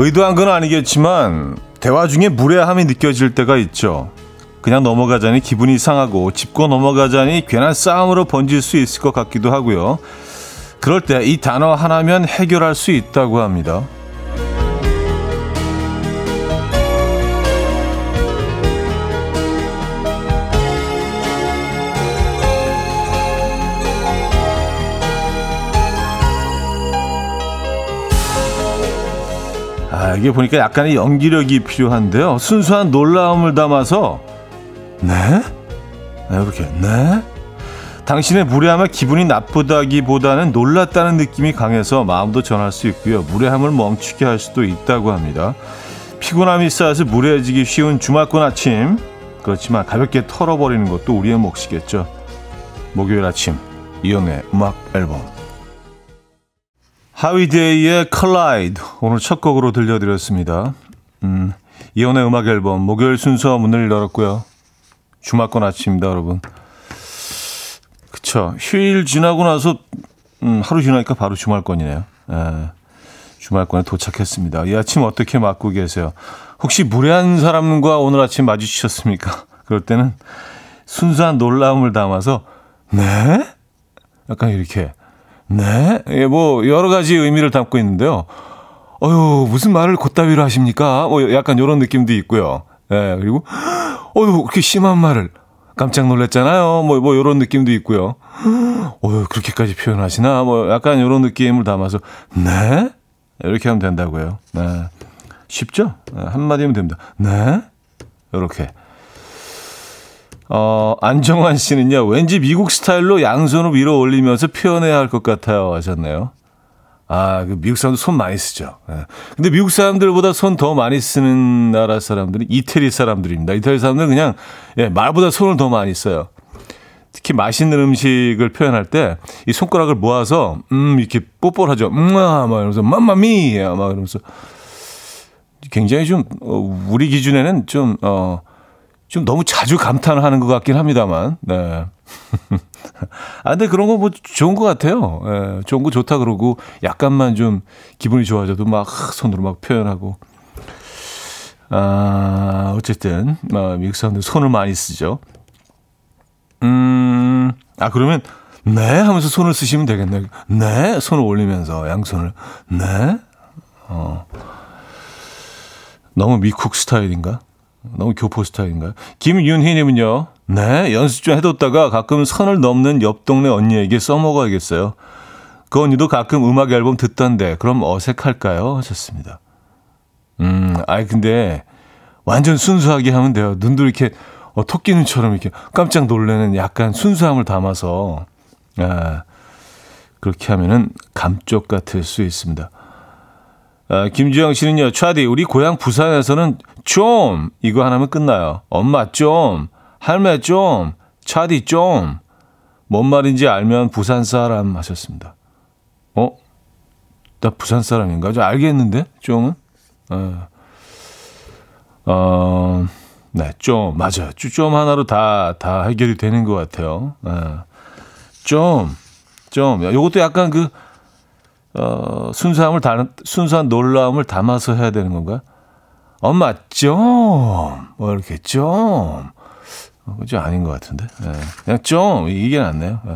의도한 건 아니겠지만 대화 중에 무례함이 느껴질 때가 있죠. 그냥 넘어가자니 기분이 상하고 짚고 넘어가자니 괜한 싸움으로 번질 수 있을 것 같기도 하고요. 그럴 때 이 단어 하나면 해결할 수 있다고 합니다. 아, 이게 보니까 약간의 연기력이 필요한데요. 순수한 놀라움을 담아서 네? 네 이렇게 네? 당신의 무례함을 기분이 나쁘다기보다는 놀랐다는 느낌이 강해서 마음도 전할 수 있고요. 무례함을 멈추게 할 수도 있다고 합니다. 피곤함이 쌓여서 무례해지기 쉬운 주말권 아침 그렇지만 가볍게 털어버리는 것도 우리의 몫이겠죠. 목요일 아침 이연의 음악 앨범 하위데이의 컬라이드 오늘 첫 곡으로 들려드렸습니다. 음, 이연의 음악 앨범 목요일 순서 문을 열었고요. 주말권 아침입니다, 여러분. 그쵸. 휴일 지나고 나서 음, 하루 지나니까 바로 주말권이네요. 예, 주말권에 도착했습니다. 이 아침 어떻게 맞고 계세요? 혹시 무례한 사람과 오늘 아침 마주치셨습니까? 그럴 때는 순수한 놀라움을 담아서 네? 약간 이렇게 네? 예, 뭐 여러 가지 의미를 담고 있는데요. 어유 무슨 말을 곧다위로 하십니까? 뭐 약간 이런 느낌도 있고요. 예, 그리고 어유 그렇게 심한 말을 깜짝 놀랐잖아요. 뭐, 뭐, 요런 느낌도 있고요. 어유 그렇게까지 표현하시나? 뭐, 약간 요런 느낌을 담아서, 네? 이렇게 하면 된다고요. 네. 쉽죠? 네, 한마디면 됩니다. 네? 요렇게. 어, 안정환 씨는요, 왠지 미국 스타일로 양손을 위로 올리면서 표현해야 할 것 같아요. 하셨네요. 아, 그 미국 사람들 손 많이 쓰죠. 예. 근데 미국 사람들보다 손 더 많이 쓰는 나라 사람들은 이태리 사람들입니다. 이태리 사람들은 그냥, 예, 말보다 손을 더 많이 써요. 특히 맛있는 음식을 표현할 때 이 손가락을 모아서, 음, 이렇게 뽀뽀를 하죠. 음, 아, 막 이러면서, 맘마미야, 막 이러면서. 굉장히 좀, 어, 우리 기준에는 좀, 어, 좀 너무 자주 감탄을 하는 것 같긴 합니다만, 네. 아, 근데 그런 거 뭐 좋은 것 같아요. 예, 좋은 거 좋다 그러고 약간만 좀 기분이 좋아져도 막 손으로 막 표현하고. 아, 어쨌든, 아, 미국 사람들 손을 많이 쓰죠. 음, 아, 그러면, 네? 하면서 손을 쓰시면 되겠네요. 네? 손을 올리면서, 양손을. 네? 어. 너무 미국 스타일인가? 너무 교포 스타일인가요? 김윤희님은요, 네, 연습 좀 해뒀다가 가끔 선을 넘는 옆 동네 언니에게 써먹어야겠어요. 그 언니도 가끔 음악 앨범 듣던데, 그럼 어색할까요? 하셨습니다. 음, 아이, 근데 완전 순수하게 하면 돼요. 눈도 이렇게 어, 토끼 눈처럼 이렇게 깜짝 놀래는 약간 순수함을 담아서, 아, 그렇게 하면은 감쪽 같을 수 있습니다. 아, 김주영 씨는요, 차디, 우리 고향 부산에서는 좀, 이거 하나면 끝나요. 엄마 좀, 할매 좀, 차디 좀. 뭔 말인지 알면 부산 사람 하셨습니다. 어? 나 부산 사람인가? 저 알겠는데? 좀은? 어, 어, 네, 좀, 맞아요. 좀 하나로 다, 다 해결이 되는 것 같아요. 어, 좀, 좀. 요것도 약간 그, 어, 순수함을 다, 순수한 놀라움을 담아서 해야 되는 건가요? 엄마, 좀, 뭐, 이렇게 좀. 어, 그죠? 아닌 것 같은데. 네. 그냥 좀, 이게 낫네요. 네.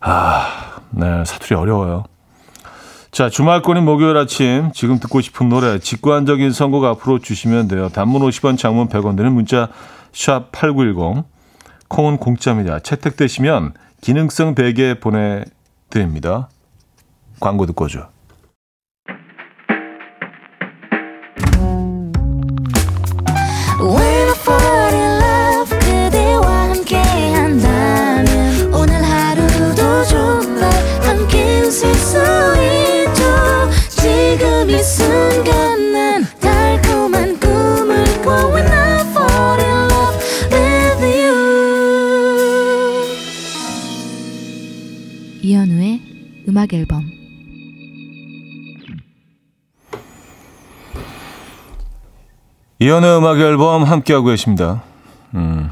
아, 네, 사투리 어려워요. 자, 주말권인 목요일 아침, 지금 듣고 싶은 노래, 직관적인 선곡 앞으로 주시면 돼요. 단문 50원, 장문 100원 되는 문자, 샵 8910. 콩은 공짜입니다. 채택되시면 기능성 베개 보내드립니다. 광고 듣고 오죠. 음악 앨범 이연의 음악 앨범 함께하고 계십니다. 음,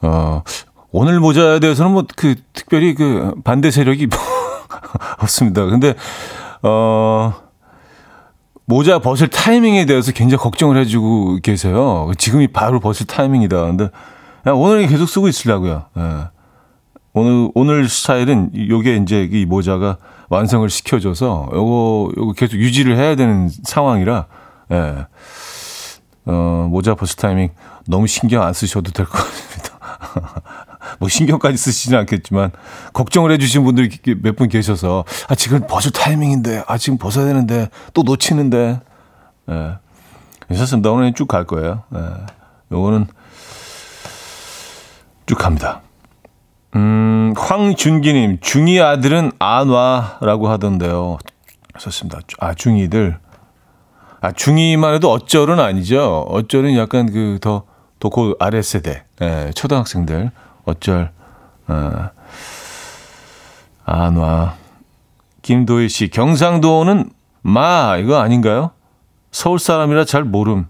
어, 오늘 모자에 대해서는 뭐 그 특별히 그 반대 세력이 없습니다. 근데, 어, 모자 벗을 타이밍에 대해서 굉장히 걱정을 해주고 계세요. 지금이 바로 벗을 타이밍이다. 근데 오늘 계속 쓰고 있으려고요. 예. 오늘 오늘 스타일은 요게 이제 이 모자가 완성을 시켜줘서 요거 요거 계속 유지를 해야 되는 상황이라 예. 어, 모자 벗을 타이밍 너무 신경 안 쓰셔도 될 것 같습니다. 뭐 신경까지 쓰시지는 않겠지만 걱정을 해주신 분들이 몇 분 계셔서 아 지금 벗을 타이밍인데 아 지금 벗어야 되는데 또 놓치는데 예. 괜찮습니다. 오늘 쭉 갈 거예요. 예. 요거는 쭉 갑니다. 음, 황준기님, 중이 아들은 안 와라고 하던데요. 좋습니다. 아, 중이들. 아, 중이만 해도 어쩔은 아니죠. 어쩔은 약간 그 더, 더고 아래 세대, 예, 초등학생들. 어쩔, 어, 안 와. 김도희 씨, 경상도는 마, 이거 아닌가요? 서울 사람이라 잘 모름.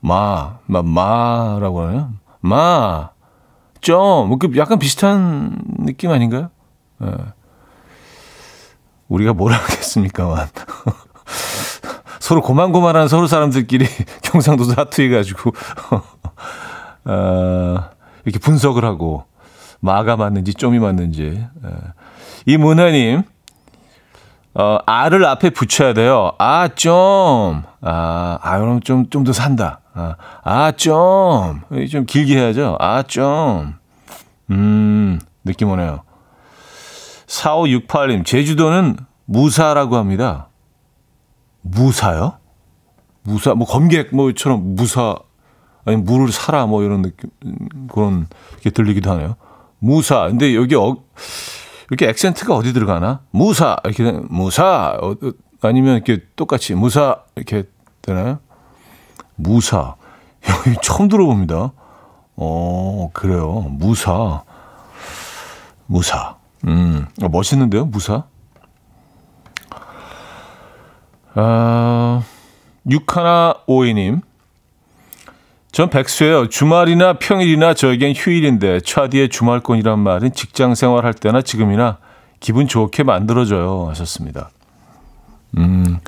마, 마, 마라고 하나요? 마. 좀, 뭐, 그 약간 비슷한 느낌 아닌가요? 예. 우리가 뭘 하겠습니까만. 서로 고만고만한 서울 사람들끼리 경상도 사투해가지고, 어, 이렇게 분석을 하고, 마가 맞는지 좀이 맞는지. 예. 이 문화님, 어, 아를 앞에 붙여야 돼요. 아, 좀. 아, 아, 그럼 좀, 좀 더 산다. 아, 아, 좀. 좀 길게 해야죠. 아, 좀. 음, 느낌 오네요. 4568님, 제주도는 무사라고 합니다. 무사요? 무사, 뭐, 검객, 뭐처럼 무사, 아니, 물을 사라, 뭐, 이런 느낌, 그런, 게 들리기도 하네요. 무사. 근데 여기, 어, 이렇게 액센트가 어디 들어가나? 무사, 이렇게, 무사, 어, 어, 아니면 이렇게 똑같이 무사, 이렇게 되나요? 무사. 여기 처음 들어봅니다. 어, 그래요. 무사. 무사. 음, 어, 멋있는데요, 무사? 아, 6152님. 전 백수예요. 주말이나 평일이나 저에겐 휴일인데 차디의 주말권이란 말은 직장 생활할 때나 지금이나 기분 좋게 만들어줘요. 하셨습니다. 음,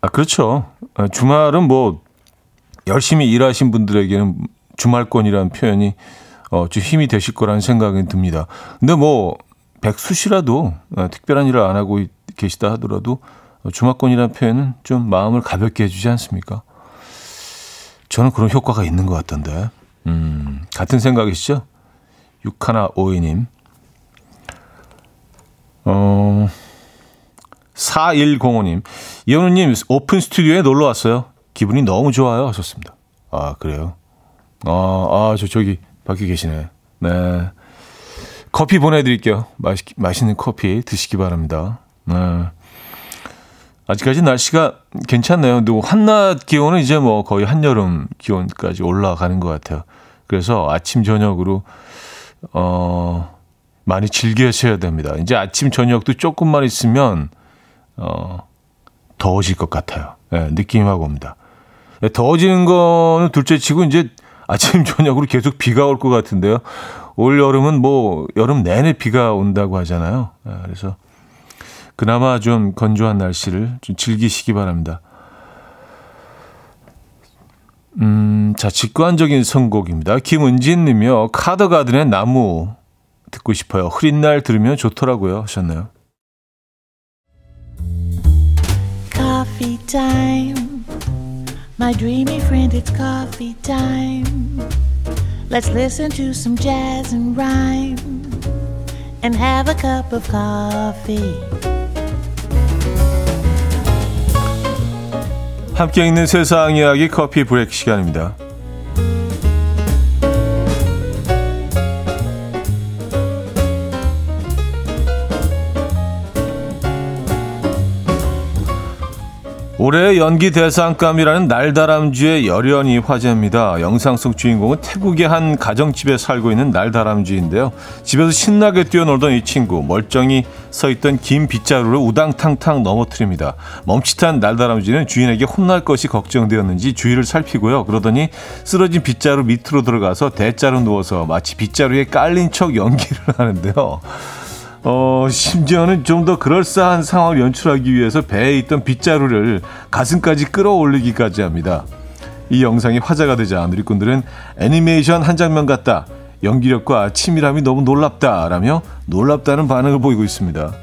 아, 그렇죠. 아, 주말은 뭐 열심히 일하신 분들에게는 주말권이라는 표현이 어, 좀 힘이 되실 거라는 생각이 듭니다. 근데 뭐 백수 씨라도 어, 특별한 일을 안 하고 계시다 하더라도 주말권이라는 표현은 좀 마음을 가볍게 해주지 않습니까? 저는 그런 효과가 있는 것 같던데. 음, 같은 생각이시죠? 육하나 오이님. 어, 4105님. 이현우님, 오픈 스튜디오에 놀러 왔어요. 기분이 너무 좋아요. 하셨습니다. 아, 그래요? 아, 아, 저, 저기, 밖에 계시네. 네. 커피 보내드릴게요. 맛있, 맛있는 커피 드시기 바랍니다. 네. 아직까지 날씨가 괜찮네요. 근데 한낮 기온은 이제 뭐 거의 한여름 기온까지 올라가는 것 같아요. 그래서 아침, 저녁으로, 어, 많이 즐겨셔야 됩니다. 이제 아침, 저녁도 조금만 있으면, 어, 더워질 것 같아요. 네, 느낌이 막 옵니다. 네, 더워지는 거는 둘째 치고 이제 아침, 저녁으로 계속 비가 올 것 같은데요. 올 여름은 뭐, 여름 내내 비가 온다고 하잖아요. 네, 그래서 그나마 좀 건조한 날씨를 좀 즐기시기 바랍니다. 음, 자, 직관적인 선곡입니다. 김은진 님이요. 카더가든의 나무 듣고 싶어요. 흐린 날 들으면 좋더라고요. 하셨나요? Coffee time. My dreamy friend, it's coffee time. Let's listen to some jazz and rhyme and have a cup of coffee. 함께 있는 세상 이야기 커피 브레이크 시간입니다. 올해 연기 대상감이라는 날다람쥐의 열연이 화제입니다. 영상 속 주인공은 태국의 한 가정집에 살고 있는 날다람쥐인데요. 집에서 신나게 뛰어놀던 이 친구 멀쩡히 서 있던 긴 빗자루를 우당탕탕 넘어뜨립니다. 멈칫한 날다람쥐는 주인에게 혼날 것이 걱정되었는지 주위를 살피고요. 그러더니 쓰러진 빗자루 밑으로 들어가서 대자로 누워서 마치 빗자루에 깔린 척 연기를 하는데요. 어, 심지어는 좀 더 그럴싸한 상황을 연출하기 위해서 배에 있던 빗자루를 가슴까지 끌어올리기까지 합니다. 이 영상이 화제가 되자 누리꾼들은 애니메이션 한 장면 같다. 연기력과 치밀함이 너무 놀랍다. 라며 놀랍다는 반응을 보이고 있습니다.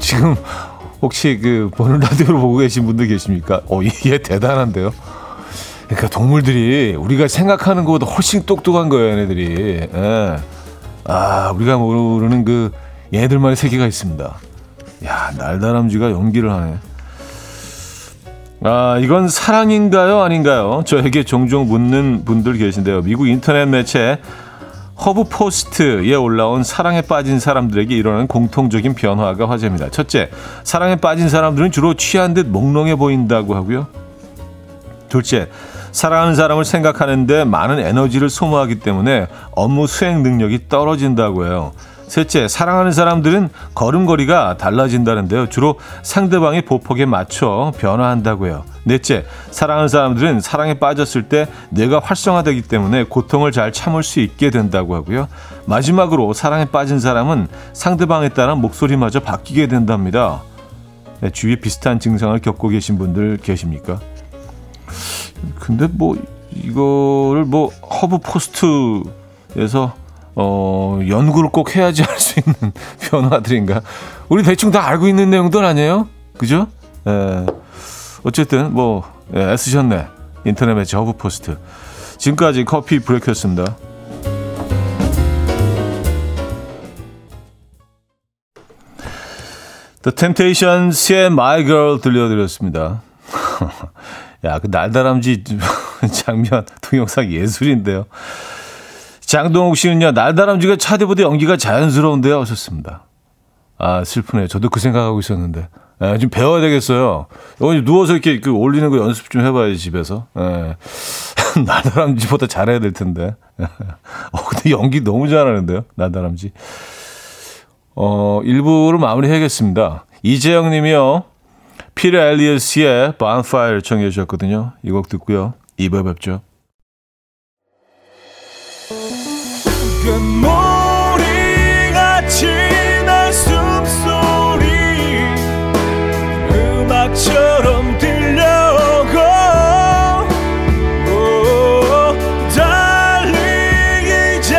지금 혹시 그 보는 라디오를 보고 계신 분들 계십니까? 어, 얘 대단한데요. 그러니까 동물들이 우리가 생각하는 것보다 훨씬 똑똑한 거예요, 얘네들이. 예. 아, 우리가 모르는 그 얘네들만의 세계가 있습니다. 야, 날다람쥐가 연기를 하네. 아, 이건 사랑인가요? 아닌가요? 저에게 종종 묻는 분들 계신데요. 미국 인터넷 매체 Huff Post에 올라온 사랑에 빠진 사람들에게 일어나는 공통적인 변화가 화제입니다. 첫째, 사랑에 빠진 사람들은 주로 취한 듯 몽롱해 보인다고 하고요. 둘째, 사랑하는 사람을 생각하는데 많은 에너지를 소모하기 때문에 업무 수행 능력이 떨어진다고 해요. 셋째, 사랑하는 사람들은 걸음걸이가 달라진다는데요. 주로 상대방의 보폭에 맞춰 변화한다고 해요. 넷째, 사랑하는 사람들은 사랑에 빠졌을 때 뇌가 활성화되기 때문에 고통을 잘 참을 수 있게 된다고 하고요. 마지막으로 사랑에 빠진 사람은 상대방에 따라 목소리마저 바뀌게 된답니다. 네, 주위에 비슷한 증상을 겪고 계신 분들 계십니까? 근데 뭐 이거를 뭐 Huff Post에서 어, 연구를 꼭 해야지 할 수 있는 변화들인가? 우리 대충 다 알고 있는 내용들 아니에요? 그죠? 에, 어쨌든 뭐 예, 애쓰셨네. 인터넷 매체 Huff Post. 지금까지 coffee break였습니다. The Temptations의 My Girl 들려드렸습니다. 야, 그 날다람쥐 장면 동영상 예술인데요. 장동욱 씨는요, 날다람쥐가 차대보다 연기가 자연스러운데요. 하셨습니다. 아, 슬프네요. 저도 그 생각하고 있었는데. 예, 좀 배워야 되겠어요. 여기 누워서 이렇게 그 올리는 거 연습 좀 해봐야지, 집에서. 예. 날다람쥐보다 잘해야 될 텐데. 어, 근데 연기 너무 잘하는데요, 날다람쥐. 어, 일부를 마무리 해야겠습니다. 이재영 님이요. 피터 엘리어스의 Bonfire 청해 주셨거든요. 이 곡 듣고요. 2부에 뵙죠. 금모리같이 날 숨소리 음악처럼 들려오고 오, 달리 이제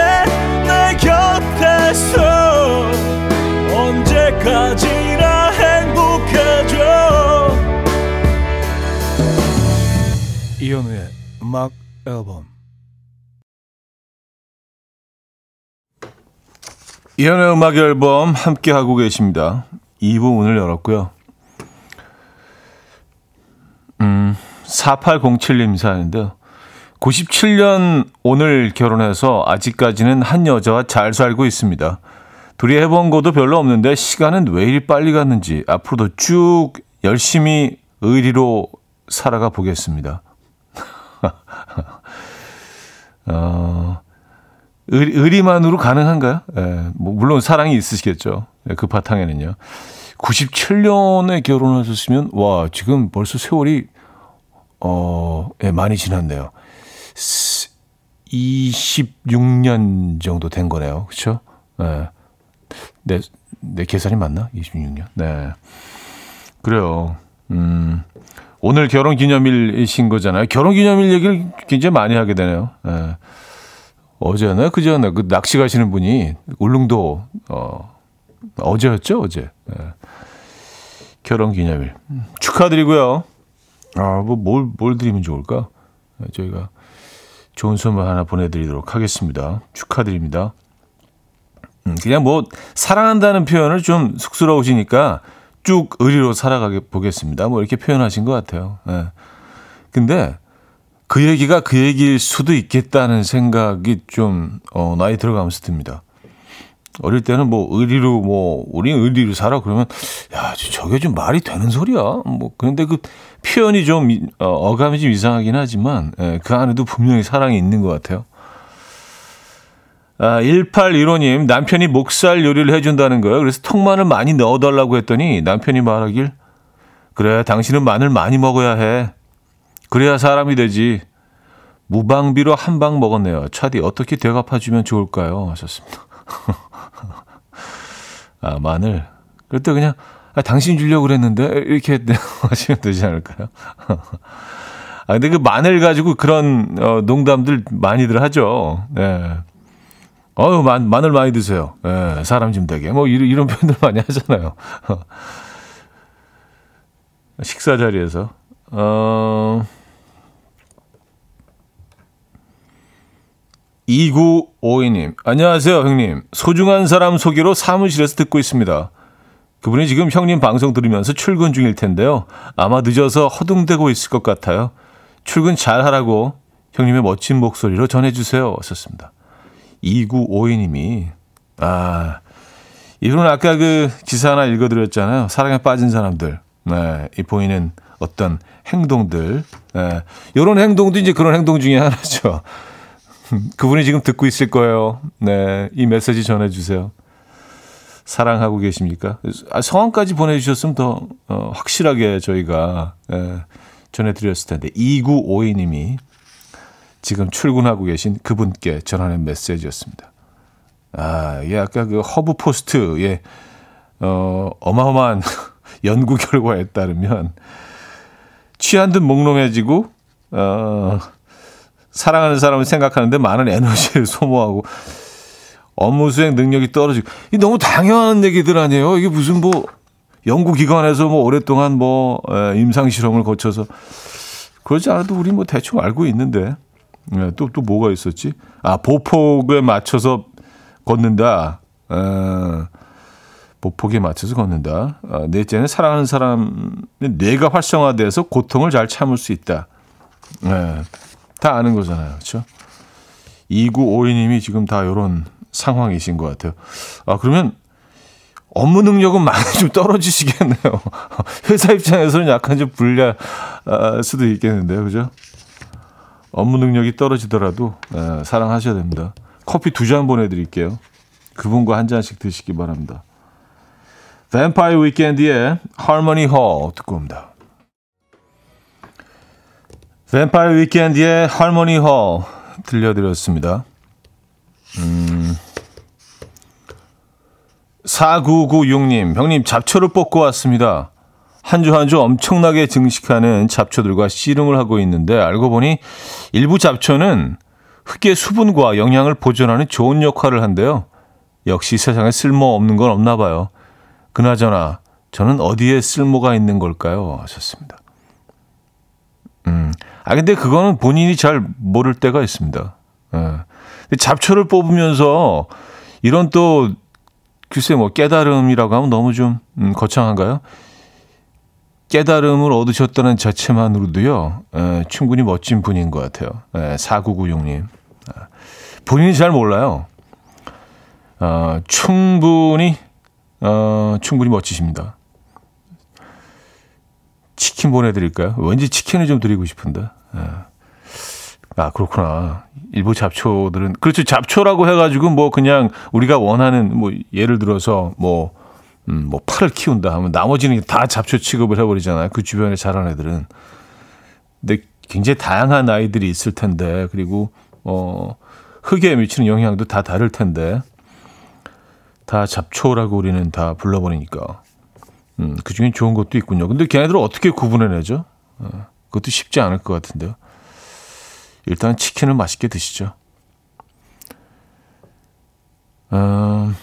내 곁에서 언제까지나 행복해져. 이현우의 음악 앨범 이현의 음악 앨범 함께 하고 계십니다. 2부 문을 열었고요. 음, 4807님 사연인데요. 97년 오늘 결혼해서 아직까지는 한 여자와 잘 살고 있습니다. 둘이 해본 것도 별로 없는데 시간은 왜 이리 빨리 갔는지 앞으로도 쭉 열심히 의리로 살아가 보겠습니다. 어, 의, 의리만으로 가능한가요? 예, 뭐 물론 사랑이 있으시겠죠. 예, 그 바탕에는요. 97년에 결혼하셨으면 와 지금 벌써 세월이 어 예, 많이 지났네요. 26년 정도 된 거네요. 그렇죠? 예. 내, 내 계산이 맞나? 26년. 네. 그래요. 음. 오늘 결혼 기념일이신 거잖아요. 결혼 기념일 얘기를 굉장히 많이 하게 되네요. 예. 어제나 그제나 그 낚시 가시는 분이 울릉도 어 어제였죠 어제 예. 결혼 기념일 축하드리고요. 아 뭐 뭘뭘 뭘 드리면 좋을까? 예, 저희가 좋은 선물 하나 보내 드리도록 하겠습니다. 축하드립니다. 음, 그냥 뭐 사랑한다는 표현을 좀 쑥스러우시니까 쭉 의리로 살아가게 보겠습니다. 뭐 이렇게 표현하신 것 같아요. 예. 근데 그 얘기가 그 얘기일 수도 있겠다는 생각이 좀, 어, 나이 들어가면서 듭니다. 어릴 때는 뭐, 의리로, 뭐, 우리는 의리로 살아. 그러면, 야, 저게 좀 말이 되는 소리야. 뭐, 그런데 그 표현이 좀, 어, 어감이 좀 이상하긴 하지만, 예, 그 안에도 분명히 사랑이 있는 것 같아요. 아, 1815님, 남편이 목살 요리를 해준다는 거예요. 그래서 통마늘 많이 넣어달라고 했더니 남편이 말하길, 그래, 당신은 마늘 많이 먹어야 해. 그래야 사람이 되지. 무방비로 한 방 먹었네요. 차디 어떻게 대갚아주면 좋을까요? 하셨습니다. 아 마늘. 그때 그냥 아, 당신 주려고 그랬는데 이렇게 하시면 되지 않을까요? 아 근데 그 마늘 가지고 그런 어, 농담들 많이들 하죠. 네. 어유 마늘 많이 드세요. 예, 사람 좀 되게. 뭐 이런, 이런 표현들 많이 하잖아요. 식사 자리에서. 어, 2952님. 안녕하세요, 형님. 소중한 사람 소개로 사무실에서 듣고 있습니다. 그분이 지금 형님 방송 들으면서 출근 중일 텐데요. 아마 늦어서 허둥대고 있을 것 같아요. 출근 잘 하라고 형님의 멋진 목소리로 전해주세요. 썼습니다. 2952님이, 아, 이분은 아까 그 기사 하나 읽어드렸잖아요. 사랑에 빠진 사람들. 네, 이 보이는 어떤 행동들. 네, 요런 행동도 이제 그런 행동 중에 하나죠. 그분이 지금 듣고 있을 거예요. 네, 이 메시지 전해주세요. 사랑하고 계십니까? 아, 성함까지 보내주셨으면 더 어, 확실하게 저희가 예, 전해드렸을 텐데 2952님이 지금 출근하고 계신 그분께 전하는 메시지였습니다. 아, 이게 아까 그 Huff Post, 예, 어, 어마어마한 연구 결과에 따르면 취한 듯 몽롱해지고, 어, 사랑하는 사람을 생각하는데 많은 에너지를 소모하고 업무 수행 능력이 떨어지고 이 너무 당연한 얘기들 아니에요? 이게 무슨 뭐 연구기관에서 뭐 오랫동안 뭐 임상 실험을 거쳐서 그러지 않아도 우리 뭐 대충 알고 있는데 예, 또, 또 뭐가 있었지? 아, 보폭에 맞춰서 걷는다. 어, 보폭에 맞춰서 걷는다. 어, 넷째는 사랑하는 사람의 뇌가 활성화돼서 고통을 잘 참을 수 있다. 예, 다 아는 거잖아요. 그렇죠? 2952님이 지금 다 이런 상황이신 것 같아요. 아, 그러면 업무 능력은 많이 좀 떨어지시겠네요. 회사 입장에서는 약간 좀 불리할 수도 있겠는데요. 그죠? 업무 능력이 떨어지더라도 에, 사랑하셔야 됩니다. 커피 두 잔 보내드릴게요. 그분과 한 잔씩 드시기 바랍니다. 뱀파이어 위켄드의 Harmony Hall 듣고 옵니다. 뱀파이어 위켄드의 Harmony Hall 들려드렸습니다. 음, 4996님, 형님 잡초를 뽑고 왔습니다. 한주 한 주 엄청나게 증식하는 잡초들과 씨름을 하고 있는데 알고 보니 일부 잡초는 흙의 수분과 영양을 보존하는 좋은 역할을 한대요. 역시 세상에 쓸모없는 건 없나 봐요. 그나저나 저는 어디에 쓸모가 있는 걸까요? 하셨습니다. 음. 아 근데 그거는 본인이 잘 모를 때가 있습니다. 예. 잡초를 뽑으면서 이런 또 글쎄 뭐 깨달음이라고 하면 너무 좀 음, 거창한가요? 깨달음을 얻으셨다는 자체만으로도요, 에, 충분히 멋진 분인 것 같아요. 에, 4996님. 아, 본인이 잘 몰라요. 어, 충분히, 어, 충분히 멋지십니다. 치킨 보내드릴까요? 왠지 치킨을 좀 드리고 싶은데. 에. 아, 그렇구나. 일부 잡초들은, 그렇죠. 잡초라고 해가지고 뭐 그냥 우리가 원하는 뭐 예를 들어서 뭐 음, 뭐 팔을 키운다 하면 나머지는 다 잡초 취급을 해버리잖아요. 그 주변에 자란 애들은. 근데 굉장히 다양한 아이들이 있을 텐데, 그리고, 어, 흙에 미치는 영향도 다 다를 텐데, 다 잡초라고 우리는 다 불러버리니까. 음, 그 중에 좋은 것도 있군요. 근데 걔네들을 어떻게 구분해내죠? 어, 그것도 쉽지 않을 것 같은데요. 일단 치킨을 맛있게 드시죠. 어,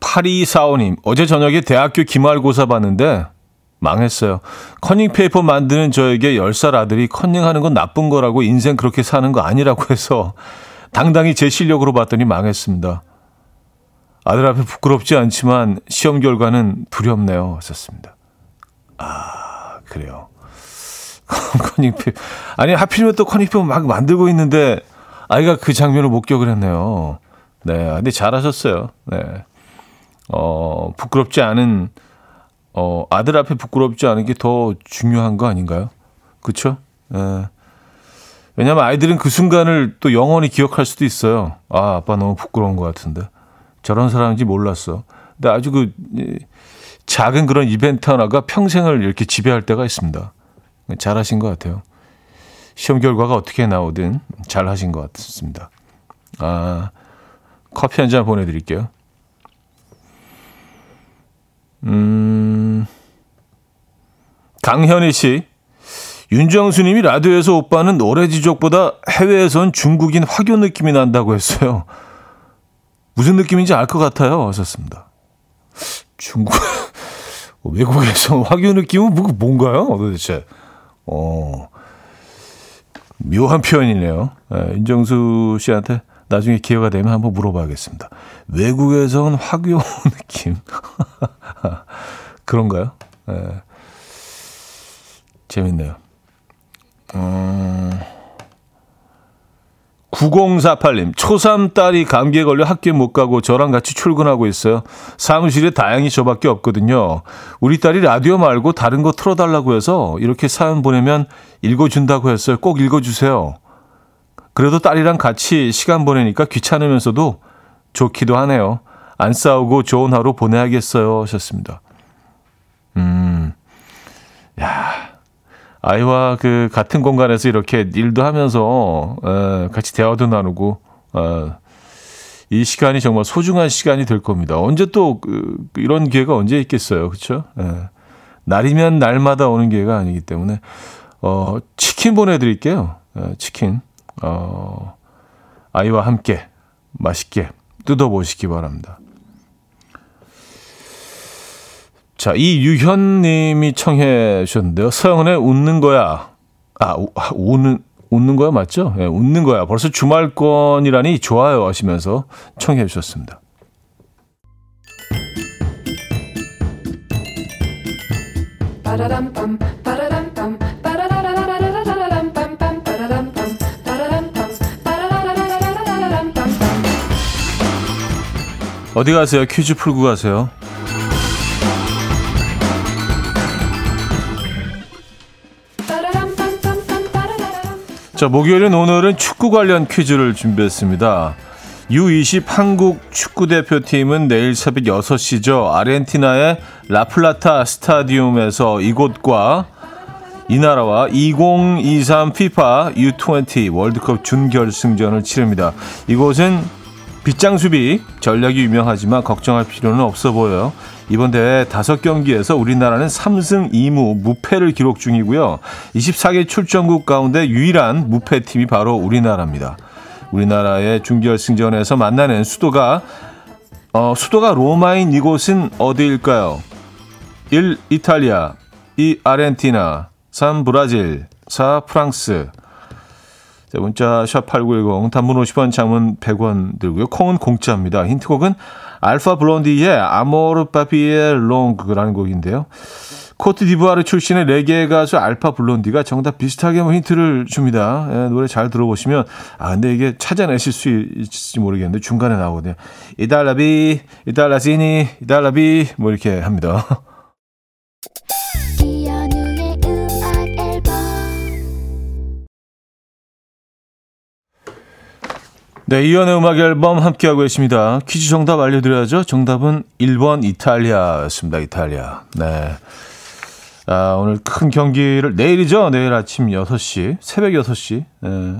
8245님, 어제 저녁에 대학교 기말고사 봤는데 망했어요. 커닝 페이퍼 만드는 저에게 10살 아들이 커닝하는 건 나쁜 거라고 인생 그렇게 사는 거 아니라고 해서 당당히 제 실력으로 봤더니 망했습니다. 아들 앞에 부끄럽지 않지만 시험 결과는 두렵네요. 썼습니다. 아, 그래요. 커닝 페이퍼. 아니, 하필이면 또 커닝 페이퍼 막 만들고 있는데 아이가 그 장면을 목격을 했네요. 네, 근데 잘하셨어요. 네. 어, 부끄럽지 않은, 어, 아들 앞에 부끄럽지 않은 게 더 중요한 거 아닌가요? 그쵸? 예. 왜냐면 아이들은 그 순간을 또 영원히 기억할 수도 있어요. 아, 아빠 너무 부끄러운 것 같은데. 저런 사람인지 몰랐어. 근데 아주 그 이, 작은 그런 이벤트 하나가 평생을 이렇게 지배할 때가 있습니다. 잘하신 것 같아요. 시험 결과가 어떻게 나오든 잘하신 것 같습니다. 아, 커피 한 잔 보내드릴게요. 음, 강현희 씨. 윤정수님이 라디오에서 오빠는 노래지족보다 해외에선 중국인 화교 느낌이 난다고 했어요. 무슨 느낌인지 알 것 같아요. 하셨습니다. 중국, 외국에서 화교 느낌은 뭐, 뭔가요? 도대체. 어, 묘한 표현이네요. 네, 윤정수 씨한테 나중에 기회가 되면 한번 물어봐야겠습니다. 외국에선 화교 느낌. 그런가요? 네. 재밌네요. 음, 9048님, 초3 딸이 감기에 걸려 학교에 못 가고 저랑 같이 출근하고 있어요. 사무실에 다행히 저밖에 없거든요. 우리 딸이 라디오 말고 다른 거 틀어달라고 해서 이렇게 사연 보내면 읽어준다고 했어요. 꼭 읽어주세요. 그래도 딸이랑 같이 시간 보내니까 귀찮으면서도 좋기도 하네요. 안 싸우고 좋은 하루 보내야겠어요. 하셨습니다. 음, 야. 아이와 그 같은 공간에서 이렇게 일도 하면서 에, 같이 대화도 나누고 어, 이 시간이 정말 소중한 시간이 될 겁니다. 언제 또 그, 이런 기회가 언제 있겠어요, 그렇죠? 날이면 날마다 오는 기회가 아니기 때문에 어, 치킨 보내드릴게요. 에, 치킨 어, 아이와 함께 맛있게 뜯어보시기 바랍니다. 자, 이유현 님이 청해 주셨는데요. 서영은의 웃는 거야. 아, 우, 아, 웃는, 웃는 거야 맞죠? 네, 웃는 거야. 벌써 주말권이라니 좋아요 하시면서 청해 주셨습니다. 어디 가세요? 퀴즈 풀고 가세요. 자, 목요일은 오늘은 축구 관련 퀴즈를 준비했습니다. U20 한국 축구 대표팀은 내일 새벽 6시죠. 아르헨티나의 라플라타 스타디움에서 이곳과 이 나라와 2023 FIFA U20 월드컵 준결승전을 치릅니다. 이곳은 빗장 수비 전략이 유명하지만 걱정할 필요는 없어 보여요. 이번 대회 5경기에서 우리나라는 3승 2무 무패를 기록 중이고요. 24개 출전국 가운데 유일한 무패 팀이 바로 우리나라입니다. 우리나라의 준결승전에서 만나는 수도가 어, 수도가 로마인 이곳은 어디일까요? 1. 이탈리아 2. 아르헨티나 3. 브라질 4. 프랑스 자, 문자 샵 8910 단문 50원 장문 100원 들고요. 콩은 공짜입니다. 힌트곡은 알파 블론디의 Amour Papier Longueur라는 곡인데요. 코트 디부아르 출신의 레게 가수 알파 블론디가 정답 비슷하게 뭐 힌트를 줍니다. 예, 노래 잘 들어보시면 아 근데 이게 찾아내실 수 있을지 모르겠는데 중간에 나오거든요. 이달라비, 이달라시니, 이달라비 뭐 이렇게 합니다. 네, 이연의 음악 앨범 함께하고 계십니다. 퀴즈 정답 알려드려야죠. 정답은 1번 이탈리아였습니다. 이탈리아. 네. 아, 오늘 큰 경기를, 내일이죠. 내일 아침 6시, 새벽 6시, 네.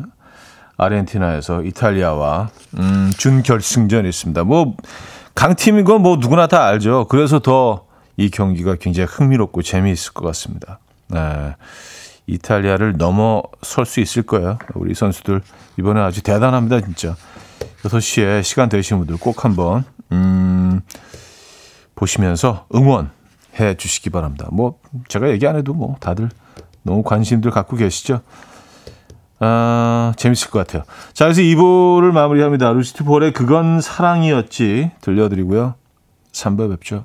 아르헨티나에서 이탈리아와, 음, 준결승전이 있습니다. 뭐, 강팀인 건 뭐 누구나 다 알죠. 그래서 더 이 경기가 굉장히 흥미롭고 재미있을 것 같습니다. 네. 이탈리아를 넘어설 수 있을 거예요. 우리 선수들 이번에 아주 대단합니다, 진짜. 6시에 시간 되시는 분들 꼭 한번 음, 보시면서 응원해 주시기 바랍니다. 뭐 제가 얘기 안 해도 뭐 다들 너무 관심들 갖고 계시죠. 아, 재밌을 것 같아요. 자, 그래서 2부를 마무리합니다. 루시트 볼의 그건 사랑이었지 들려드리고요. 3부 뵙죠.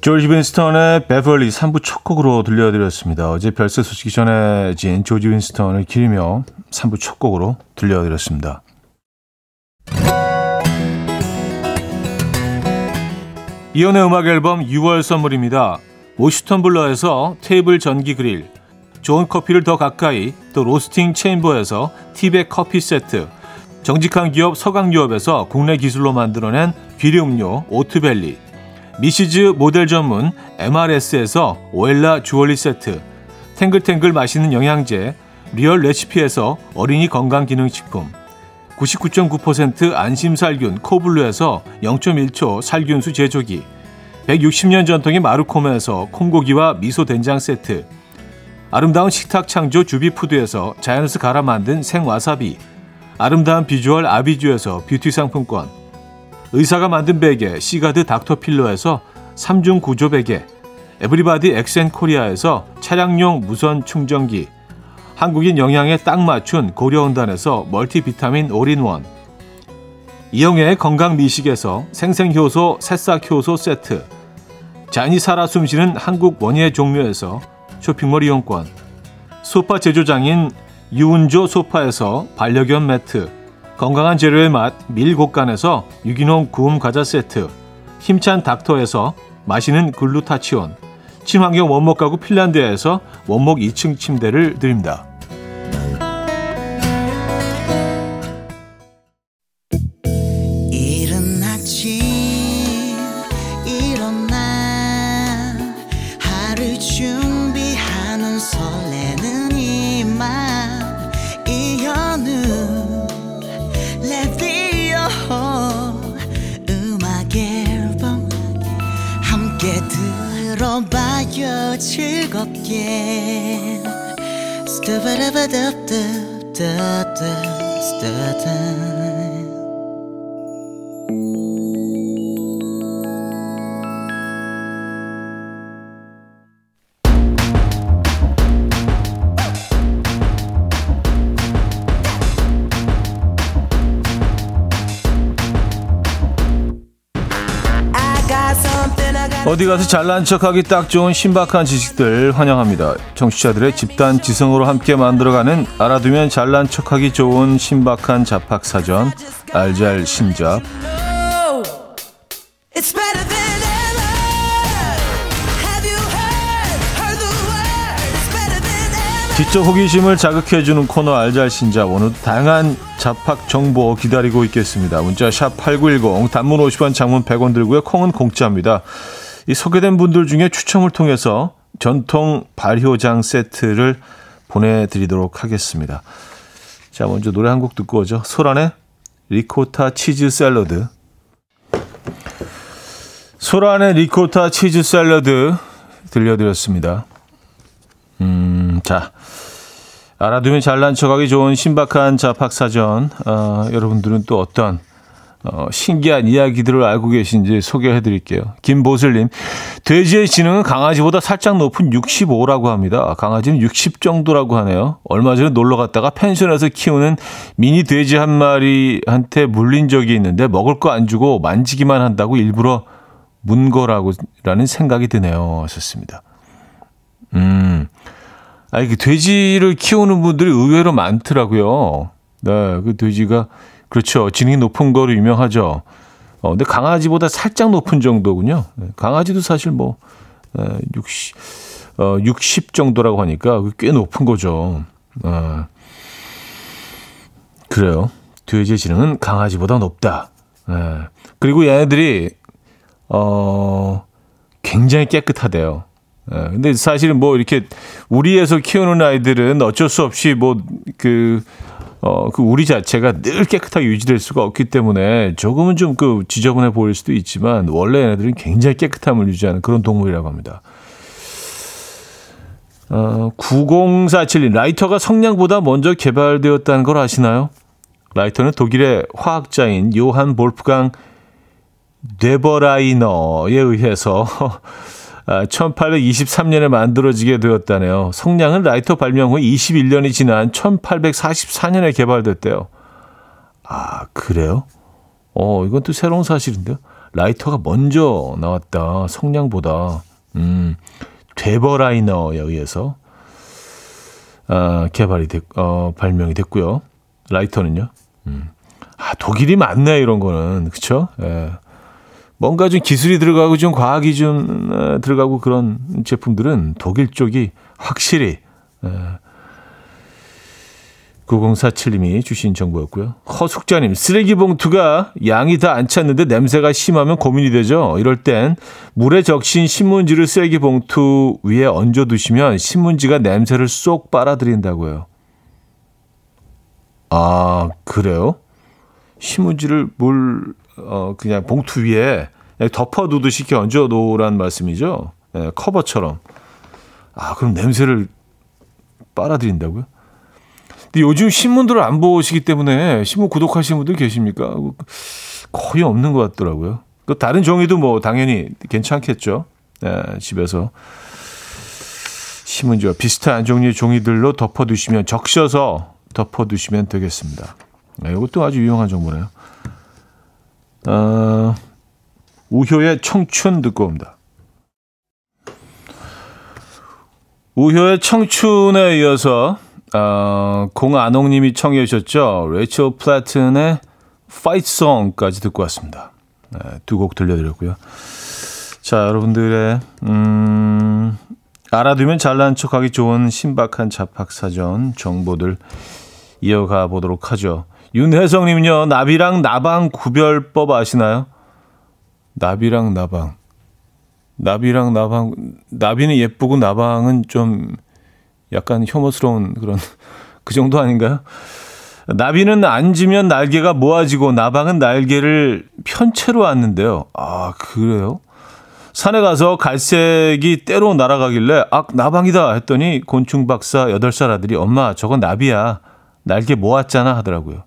조지 윈스턴의 Beverly 3부 첫 곡으로 들려드렸습니다. 어제 별세 소식이 전해진 조지 윈스턴을 기리며 3부 첫 곡으로 들려드렸습니다. 이현우의 음악 앨범 6월 선물입니다. 모슈턴 블러에서 테이블 전기 그릴, 좋은 커피를 더 가까이, 또 로스팅 챔버에서 티백 커피 세트, 정직한 기업 서강유업에서 국내 기술로 만들어낸 귀리 음료 오트벨리, 미시즈 모델 전문 MRS에서 오엘라 주얼리 세트, 탱글탱글 맛있는 영양제, 리얼 레시피에서 어린이 건강기능식품, 99.9% 안심살균 코블루에서 0.1초 살균수 제조기 160년 전통의 마루코메에서 콩고기와 미소 된장 세트 아름다운 식탁 창조 주비푸드에서 자연스 갈아 만든 생와사비 아름다운 비주얼 아비주에서 뷰티 상품권 의사가 만든 베개 시가드 닥터필러에서 3중 구조 베개 에브리바디 엑센코리아에서 차량용 무선 충전기 한국인 영양에 딱 맞춘 고려온단에서 멀티비타민 올인원 이영애의 건강 미식에서 생생효소 새싹효소 세트 잔이 살아 숨쉬는 한국 원예 종묘에서 쇼핑몰 이용권 소파 제조장인 유운조 소파에서 반려견 매트 건강한 재료의 맛 밀곡간에서 유기농 구움 과자 세트 힘찬 닥터에서 마시는 글루타치온 친환경 원목 가구 핀란드에서 원목 2층 침대를 드립니다. 들어봐요 즐겁게. 스타바라바답답답답 어디 가서 잘난 척하기 딱 좋은 신박한 지식들 환영합니다. 청취자들의 집단 지성으로 함께 만들어가는 알아두면 잘난 척하기 좋은 신박한 잡학사전 알잘 신잡. 지적 호기심을 자극해주는 코너 알잘 신잡 오늘도 다양한 잡학 정보 기다리고 있겠습니다. 문자 샵 8910 단문 50원 장문 100원 들고요. 콩은 공짜입니다. 이 소개된 분들 중에 추첨을 통해서 전통 발효장 세트를 보내드리도록 하겠습니다. 자 먼저 노래 한 곡 듣고 오죠. 소란의 리코타 치즈 샐러드 소란의 리코타 치즈 샐러드 들려드렸습니다. 음, 자. 알아두면 잘난 척하기 좋은 신박한 잡학사전. 어, 여러분들은 또 어떤 어, 신기한 이야기들을 알고 계신지 소개해 드릴게요. 김보슬님, 돼지의 지능은 강아지보다 살짝 높은 65라고 합니다. 강아지는 60 정도라고 하네요. 얼마 전에 놀러 갔다가 펜션에서 키우는 미니 돼지 한 마리한테 물린 적이 있는데 먹을 거 안 주고 만지기만 한다고 일부러 문 거라고 라는 생각이 드네요. 하셨습니다. 음. 아니, 그 돼지를 키우는 분들이 의외로 많더라고요. 네, 그 돼지가, 그렇죠. 지능이 높은 거로 유명하죠. 어, 근데 강아지보다 살짝 높은 정도군요. 네, 강아지도 사실 뭐, 에, 60, 어, 60 정도라고 하니까 꽤 높은 거죠. 어, 그래요. 돼지의 지능은 강아지보다 높다. 에, 그리고 얘네들이, 어, 굉장히 깨끗하대요. 예, 근데 사실은 뭐 이렇게 우리에서 키우는 아이들은 어쩔 수 없이 뭐 그, 어, 그 우리 자체가 늘 깨끗하게 유지될 수가 없기 때문에 조금은 좀 그 지저분해 보일 수도 있지만 원래 얘네들은 굉장히 깨끗함을 유지하는 그런 동물이라고 합니다. 어, 9047님, 라이터가 성냥보다 먼저 개발되었다는 걸 아시나요? 라이터는 독일의 화학자인 요한 볼프강 데버라이너에 의해서 1823년에 만들어지게 되었다네요. 성냥은 라이터 발명 후 21년이 지난 1844년에 개발됐대요. 아, 그래요? 어, 이건 또 새로운 사실인데요. 라이터가 먼저 나왔다. 성냥보다. 음, 되버라이너에 의해서 아, 개발이 됐, 어, 발명이 됐고요. 라이터는요. 음. 아, 독일이 많네 이런 거는 그쵸? 예. 뭔가 좀 기술이 들어가고 좀 과학이 좀 어, 들어가고 그런 제품들은 독일 쪽이 확실히 예. 9047님이 주신 정보였고요. 허숙자님, 쓰레기 봉투가 양이 다 안 찼는데 냄새가 심하면 고민이 되죠. 이럴 땐 물에 적신 신문지를 쓰레기 봉투 위에 얹어 두시면 신문지가 냄새를 쏙 빨아들인다고요. 아, 그래요? 신문지를 물, 어, 그냥 봉투 위에 덮어 두듯이 이렇게 얹어 놓으란 말씀이죠. 예, 커버처럼. 아, 그럼 냄새를 빨아들인다고요? 근데 요즘 신문들을 안 보시기 때문에 신문 구독하시는 분들 계십니까? 거의 없는 것 같더라고요. 그 다른 종이도 뭐 당연히 괜찮겠죠. 예, 집에서 신문지와 비슷한 종류의 종이들로 덮어두시면 적셔서 덮어두시면 되겠습니다. 네, 이것도 아주 유용한 정보네요. 어, 우효의 청춘 듣고 옵니다. 우효의 청춘에 이어서 어, 공안홍님이 청해 주셨죠. 레이첼 플래튼의 Fight Song까지 듣고 왔습니다. 네, 두곡 들려드렸고요. 자, 여러분들의 음, 알아두면 잘난 척하기 좋은 신박한 잡학사전 정보들 이어가 보도록 하죠. 윤혜성님은요, 나비랑 나방 구별법 아시나요? 나비랑 나방. 나비랑 나방, 나비는 예쁘고 나방은 좀 약간 혐오스러운 그런 그 정도 아닌가요? 나비는 앉으면 날개가 모아지고 나방은 날개를 편채로 앉는데요. 아, 그래요? 산에 가서 갈색이 때로 날아가길래 아, 나방이다 했더니 곤충 박사 8살 아들이 엄마, 저건 나비야. 날개 모았잖아 하더라고요.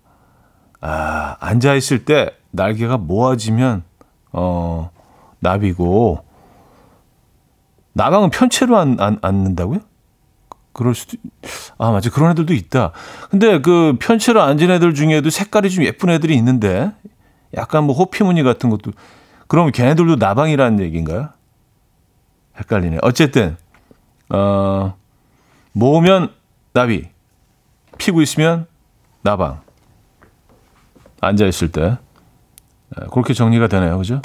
아, 앉아 있을 때 날개가 모아지면 어, 나비고 나방은 편채로 앉, 앉, 앉는다고요? 그럴 수도 아 맞아 그런 애들도 있다. 근데 그 편채로 앉은 애들 중에도 색깔이 좀 예쁜 애들이 있는데 약간 뭐 호피무늬 같은 것도 그럼 걔네들도 나방이라는 얘기인가요? 헷갈리네. 어쨌든 어 모으면 나비, 피고 있으면 나방. 앉아 있을 때 네, 그렇게 정리가 되네요, 그죠?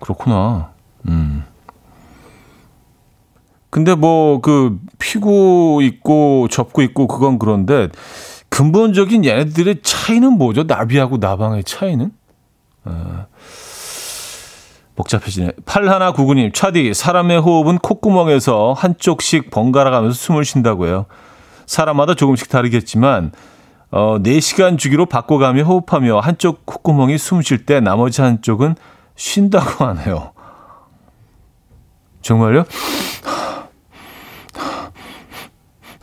그렇구나. 음. 근데 뭐 그 피고 있고 접고 있고 그건 그런데 근본적인 얘네들의 차이는 뭐죠? 나비하고 나방의 차이는? 어, 복잡해지네. 8199님, 차디, 사람의 호흡은 콧구멍에서 한쪽씩 번갈아 가면서 숨을 쉰다고 해요. 사람마다 조금씩 다르겠지만, 어, 4시간 주기로 바꿔가며 호흡하며 한쪽 콧구멍이 숨 쉴 때 나머지 한쪽은 쉰다고 하네요. 정말요?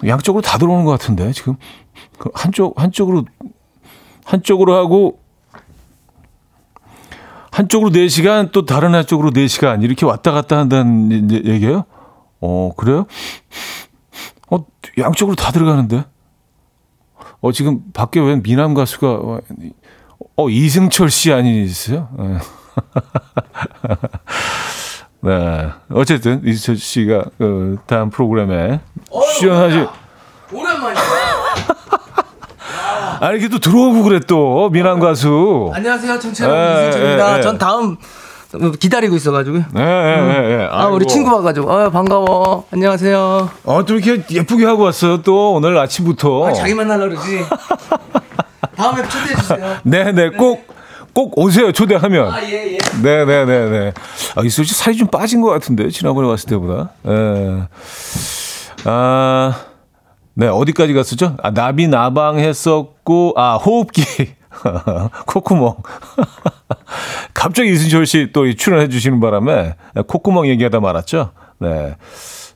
양쪽으로 다 들어오는 것 같은데 지금 그 한쪽 한쪽으로 한쪽으로 하고 한쪽으로 4시간 또 다른 한쪽으로 4시간 이렇게 왔다 갔다 한다는 얘기예요? 어, 그래요? 어, 양쪽으로 다 들어가는데. 어, 지금 밖에 웬 미남 가수가 어, 이승철 씨 아니세요? 네. 어쨌든 이승철 씨가 그 다음 프로그램에 출연하시 오랜만이야. 아니 이렇게 또 들어오고 그래 또 미남 가수. 안녕하세요, 청취자 여러분 예, 이승철입니다. 예, 예. 전 다음 기다리고 있어가지고요. 예, 예, 예. 아, 우리. 친구 봐가지고, 아, 반가워. 안녕하세요. 어, 또 이렇게 예쁘게 하고 왔어요. 또 오늘 아침부터. 아, 자기 만나려 그러지. 다음에 초대해주세요. 네 네, 꼭, 꼭 오세요. 초대하면. 아, 예, 예. 네 네 네 네. 아, 이슬 씨 살이 좀 빠진 것 같은데, 지난번에 왔을 때보다. 예. 아, 네, 어디까지 갔었죠? 아, 나비 나방 했었고, 아, 호흡기. 콧구멍. 갑자기 이순철 씨 또 출연해 주시는 바람에 콧구멍 얘기하다 말았죠. 네.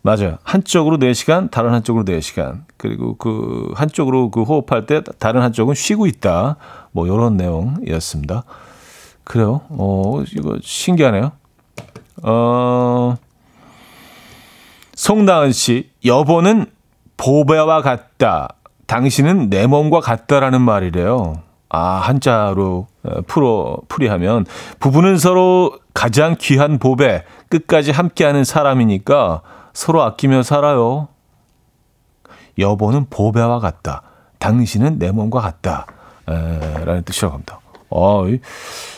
맞아요. 한쪽으로 4시간, 다른 한쪽으로 4시간. 그리고 그 한쪽으로 그 호흡할 때 다른 한쪽은 쉬고 있다. 뭐 요런 내용이었습니다. 그래요. 어, 이거 신기하네요. 어, 송나은 씨, 여보는 보배와 같다. 당신은 내 몸과 같다라는 말이래요. 아, 한자로 어, 풀어 풀이하면 부부는 서로 가장 귀한 보배 끝까지 함께하는 사람이니까 서로 아끼며 살아요. 여보는 보배와 같다. 당신은 내 몸과 같다. 에, 라는 뜻이라고 합니다. 어, 이,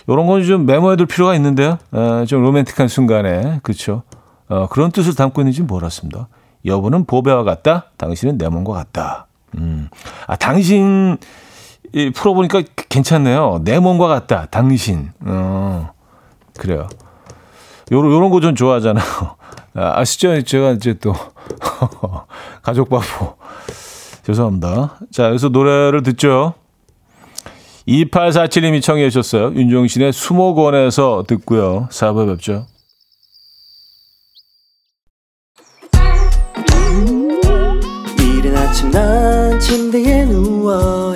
요런 건 좀 메모해둘 필요가 있는데요. 에, 좀 로맨틱한 순간에. 그쵸. 어, 그런 뜻을 담고 있는지 몰랐습니다. 여보는 보배와 같다. 당신은 내 몸과 같다. 음. 아, 당신, 이, 풀어보니까 괜찮네요. 내 몸과 같다. 당신. 어, 그래요. 요런, 요런 거 좀 좋아하잖아요. 아, 아시죠? 제가 이제 또, 가족 바보. 죄송합니다. 자, 여기서 노래를 듣죠. 2847님이 청해 주셨어요. 윤종신의 수목원에서 듣고요. 4부에 뵙죠. 이른 아침 난 침대에 누워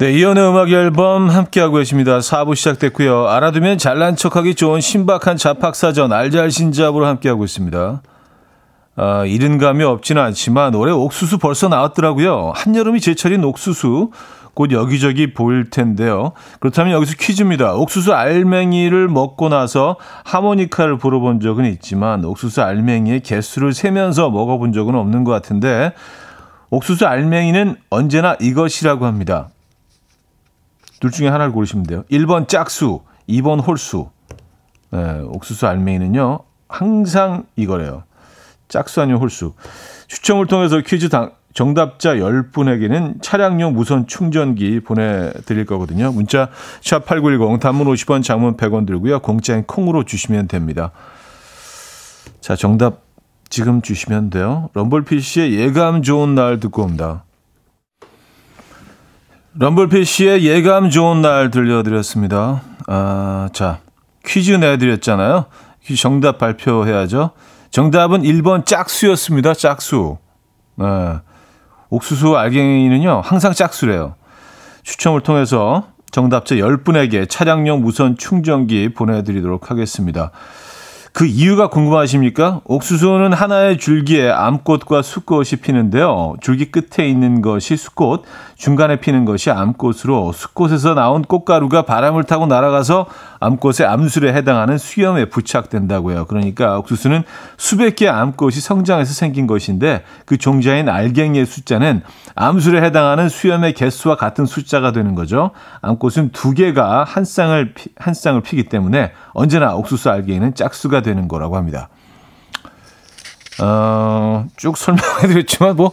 네, 이연의 음악 앨범 함께하고 계십니다. 4부 시작됐고요. 알아두면 잘난 척하기 좋은 신박한 잡학사전 알잘신잡으로 함께하고 있습니다. 아, 이른 감이 없지는 않지만 올해 옥수수 벌써 나왔더라고요. 한여름이 제철인 옥수수 곧 여기저기 보일 텐데요. 그렇다면 여기서 퀴즈입니다. 옥수수 알맹이를 먹고 나서 하모니카를 불어본 적은 있지만 옥수수 알맹이의 개수를 세면서 먹어본 적은 없는 것 같은데 옥수수 알맹이는 언제나 이것이라고 합니다. 둘 중에 하나를 고르시면 돼요. 1번 짝수, 2번 홀수. 네, 옥수수 알맹이는요, 항상 이거래요. 짝수 아니면 홀수. 추첨을 통해서 퀴즈 당, 정답자 10분에게는 차량용 무선 충전기 보내드릴 거거든요. 문자 샵8910 단문 50원 장문 100원 들고요. 공짜인 콩으로 주시면 됩니다. 자, 정답 지금 주시면 돼요. 럼블피쉬의 예감 좋은 날 듣고 옵니다. 럼블피쉬의 예감 좋은 날 들려드렸습니다. 아, 자, 퀴즈 내드렸잖아요. 퀴즈 정답 발표해야죠. 정답은 1번 짝수였습니다. 짝수. 네. 옥수수 알갱이는요, 항상 짝수래요. 추첨을 통해서 정답자 10분에게 차량용 무선 충전기 보내드리도록 하겠습니다. 그 이유가 궁금하십니까? 옥수수는 하나의 줄기에 암꽃과 수꽃이 피는데요. 줄기 끝에 있는 것이 수꽃, 중간에 피는 것이 암꽃으로 수꽃에서 나온 꽃가루가 바람을 타고 날아가서 암꽃의 암술에 해당하는 수염에 부착된다고요. 그러니까 옥수수는 수백 개의 암꽃이 성장해서 생긴 것인데 그 종자인 알갱이의 숫자는 암술에 해당하는 수염의 개수와 같은 숫자가 되는 거죠. 암꽃은 두 개가 한 쌍을 피, 한 쌍을 피기 때문에 언제나 옥수수 알갱이는 짝수가 되는 거라고 합니다. 어, 쭉 설명해드렸지만 뭐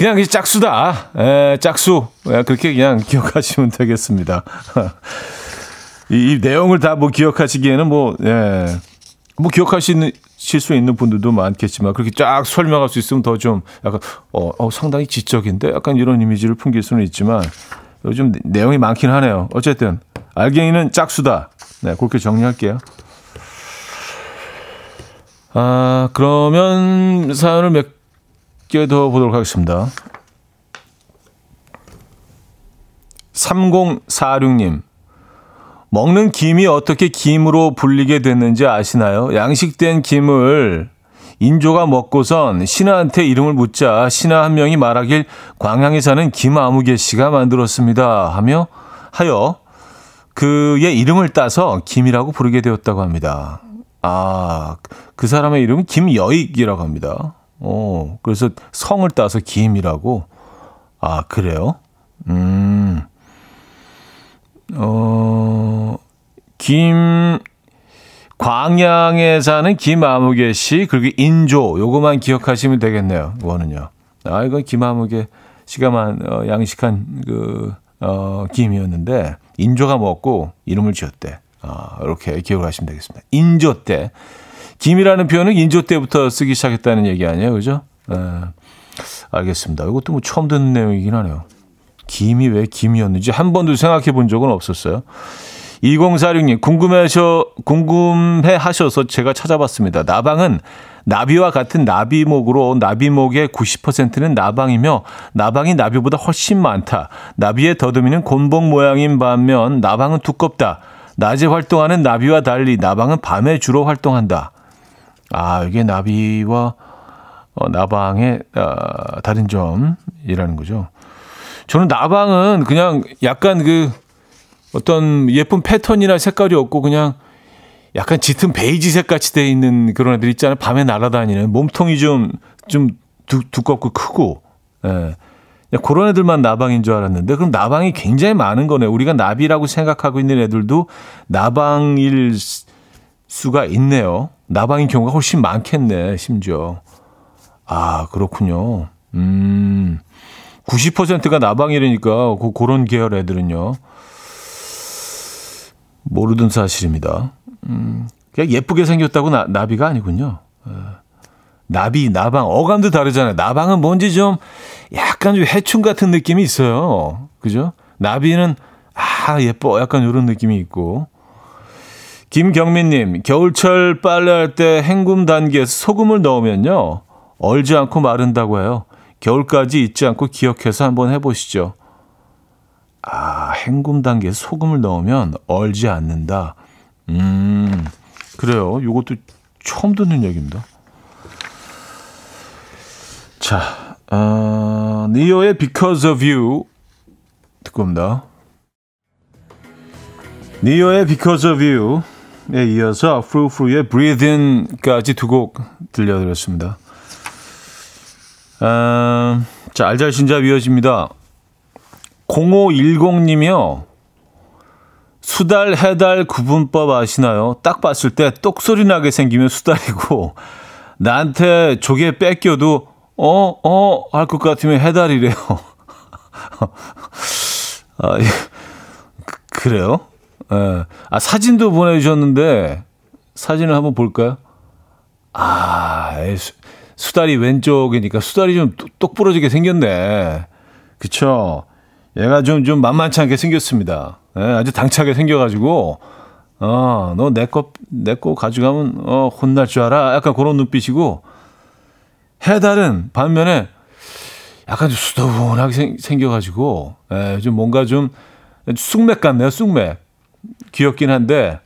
그냥 짝수다. 에, 짝수. 에, 그렇게 그냥 기억하시면 되겠습니다. 이, 이 내용을 다 뭐 기억하시기에는 뭐, 예, 뭐 기억하실 수 있는 분들도 많겠지만 그렇게 쫙 설명할 수 있으면 더 좀 약간 어, 어, 상당히 지적인데 약간 이런 이미지를 풍길 수는 있지만 요즘 내용이 많긴 하네요. 어쨌든 알갱이는 짝수다. 네, 그렇게 정리할게요. 아, 그러면 사연을 몇 개더 보도록 하겠습니다. 3046님. 먹는 김이 어떻게 김으로 불리게 됐는지 아시나요? 양식된 김을 인조가 먹고선 신하한테 이름을 묻자 신하 한 명이 말하길 광양에 사는 김아무개 씨가 만들었습니다. 하며 하여 그의 이름을 따서 김이라고 부르게 되었다고 합니다. 아, 그 사람의 이름은 김여익이라고 합니다. 어, 그래서 성을 따서 김이라고. 아, 그래요? 음, 어, 김, 광양에 사는 김아무개 씨, 그리고 인조, 요거만 기억하시면 되겠네요. 이거는요. 아, 이건 김아무개 씨가 만, 어, 양식한 그, 어, 김이었는데, 인조가 먹고 이름을 지었대. 아, 이렇게 기억을 하시면 되겠습니다. 인조 때. 김이라는 표현은 인조 때부터 쓰기 시작했다는 얘기 아니에요? 그죠? 에, 알겠습니다. 이것도 뭐 처음 듣는 내용이긴 하네요. 김이 왜 김이었는지 한 번도 생각해 본 적은 없었어요. 2046님, 궁금해하셔, 궁금해 하셔서 제가 찾아봤습니다. 나방은 나비와 같은 나비목으로 나비목의 90%는 나방이며 나방이 나비보다 훨씬 많다. 나비의 더듬이는 곤봉 모양인 반면 나방은 두껍다. 낮에 활동하는 나비와 달리 나방은 밤에 주로 활동한다. 아, 이게 나비와 어, 나방의 어, 다른 점이라는 거죠. 저는 나방은 그냥 약간 그 어떤 예쁜 패턴이나 색깔이 없고 그냥 약간 짙은 베이지색 같이 돼 있는 그런 애들 있잖아요. 밤에 날아다니는 몸통이 좀 좀 두껍고 크고 예. 그런 애들만 나방인 줄 알았는데 그럼 나방이 굉장히 많은 거네. 우리가 나비라고 생각하고 있는 애들도 나방일 수가 있네요. 나방인 경우가 훨씬 많겠네, 심지어. 아, 그렇군요. 음. 90%가 나방이라니까 그 그런 계열 애들은요. 모르던 사실입니다. 음, 그냥 예쁘게 생겼다고 나, 나비가 아니군요. 어, 나비, 나방, 어감도 다르잖아요. 나방은 뭔지 좀 약간 좀 해충 같은 느낌이 있어요. 그죠? 나비는 아, 예뻐. 약간 이런 느낌이 있고. 김경민님, 겨울철 빨래할 때 헹굼 단계에서 소금을 넣으면요. 얼지 않고 마른다고 해요. 겨울까지 잊지 않고 기억해서 한번 해보시죠. 아, 헹굼 단계에 소금을 넣으면 얼지 않는다. 음, 그래요. 이것도 처음 듣는 얘기입니다. 자, 어, 니요의 Because of You 듣고 옵니다. 니요의 Because of You 에 이어서 프루프루의 Breathe In까지 두 곡 들려드렸습니다. 아, 자, 알잘신잡 이어집니다. 0510님이요. 수달, 해달 구분법 아시나요? 딱 봤을 때 똑소리 나게 생기면 수달이고, 나한테 조개 뺏겨도, 어, 어, 할 것 같으면 해달이래요. 아, 예. 그- 그래요? 예. 아, 사진도 보내주셨는데, 사진을 한번 볼까요? 아, 에이, 수, 수달이 왼쪽이니까 수달이 좀똑 부러지게 생겼네. 그쵸? 얘가 좀, 좀 만만치 않게 생겼습니다. 예, 아주 당차게 생겨가지고, 어, 너 내 거, 내 거 가져가면, 어, 혼날 줄 알아? 약간 그런 눈빛이고, 해달은 반면에 약간 좀 수더분하게 생, 생겨가지고, 예, 좀 뭔가 좀 쑥맥 같네요, 쑥맥. 귀엽긴 한데,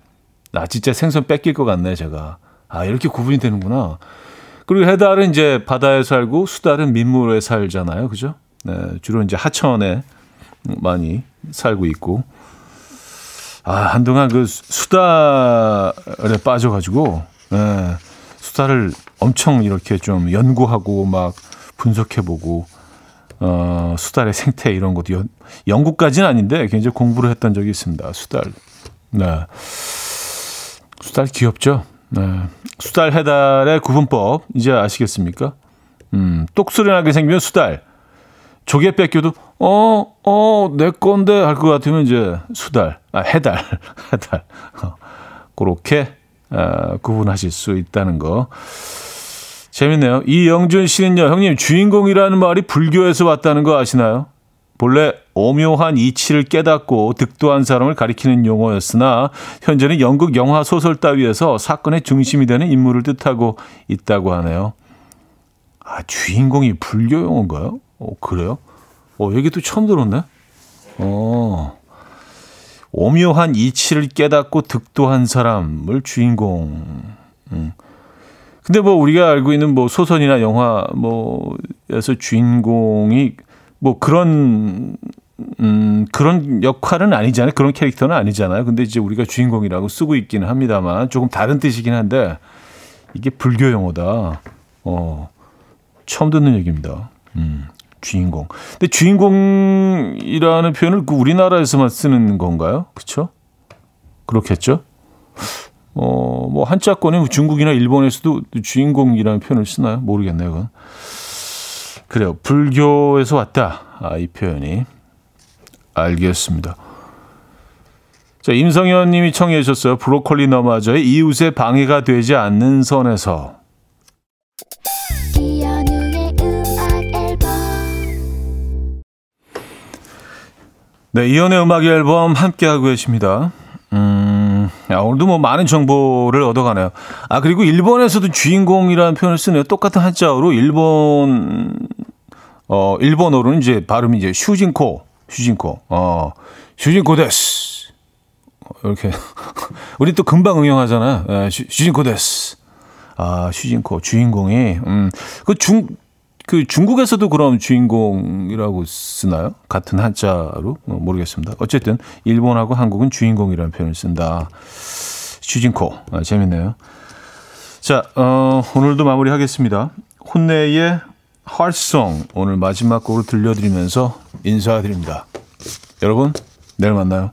나 진짜 생선 뺏길 것 같네, 제가. 아, 이렇게 구분이 되는구나. 그리고 해달은 이제 바다에 살고 수달은 민물에 살잖아요. 그죠? 네, 주로 이제 하천에 많이 살고 있고. 아, 한동안 그 수달에 빠져가지고, 네, 수달을 엄청 이렇게 좀 연구하고 막 분석해보고, 어, 수달의 생태 이런 것도 연, 연구까지는 아닌데 굉장히 공부를 했던 적이 있습니다. 수달. 네. 수달 귀엽죠? 네. 수달 해달의 구분법 이제 아시겠습니까? 음, 똑소리 나게 생기면 수달. 조개 뺏겨도 어, 어, 내 건데 할 것 같으면 이제 수달, 아, 해달, 해달. 어, 그렇게 어, 구분하실 수 있다는 거. 재밌네요. 이영준 씨는요, 형님 주인공이라는 말이 불교에서 왔다는 거 아시나요? 본래 오묘한 이치를 깨닫고 득도한 사람을 가리키는 용어였으나 현재는 연극 영화 소설 따위에서 사건의 중심이 되는 인물을 뜻하고 있다고 하네요. 아 주인공이 불교 용어인가요? 어 그래요? 어 여기 또 처음 들었네. 어 오묘한 이치를 깨닫고 득도한 사람을 주인공. 음. 근데 뭐 우리가 알고 있는 뭐 소설이나 영화 뭐에서 주인공이 뭐 그런 음 그런 역할은 아니잖아요. 그런 캐릭터는 아니잖아요. 근데 이제 우리가 주인공이라고 쓰고 있기는 합니다만 조금 다른 뜻이긴 한데 이게 불교 용어다. 어 처음 듣는 얘기입니다. 음 주인공. 근데 주인공이라는 표현을 그 우리나라에서만 쓰는 건가요? 그렇죠? 그렇겠죠? 어, 뭐 한자권에 중국이나 일본에서도 주인공이라는 표현을 쓰나요? 모르겠네요, 그건. 그래요. 불교에서 왔다. 아, 이 표현이. 알겠습니다. 자, 임성현 님이 청해 주셨어요. 브로콜리 너마저의 이웃의 방해가 되지 않는 선에서. 네, 이연의 음악 앨범 함께하고 계십니다. 음, 음, 야, 오늘도 뭐 많은 정보를 얻어가네요. 아, 그리고 일본에서도 주인공이라는 표현을 쓰네요. 똑같은 한자어로 일본, 어, 일본어로는 이제 발음이 이제 슈진코, 主人公, 어, 主人公です. 이렇게. 우리 또 금방 응용하잖아요. 예, 主, 主人公です. 아, 主人公, 주인공이, 음, 그 중, 그 중국에서도 그럼 주인공이라고 쓰나요? 같은 한자로? 어, 모르겠습니다. 어쨌든, 일본하고 한국은 주인공이라는 표현을 쓴다. 主人公. 아, 재밌네요. 자, 어, 오늘도 마무리 하겠습니다. 혼내의 Heartsong 오늘 마지막 곡으로 들려드리면서 인사드립니다. 여러분, 내일 만나요.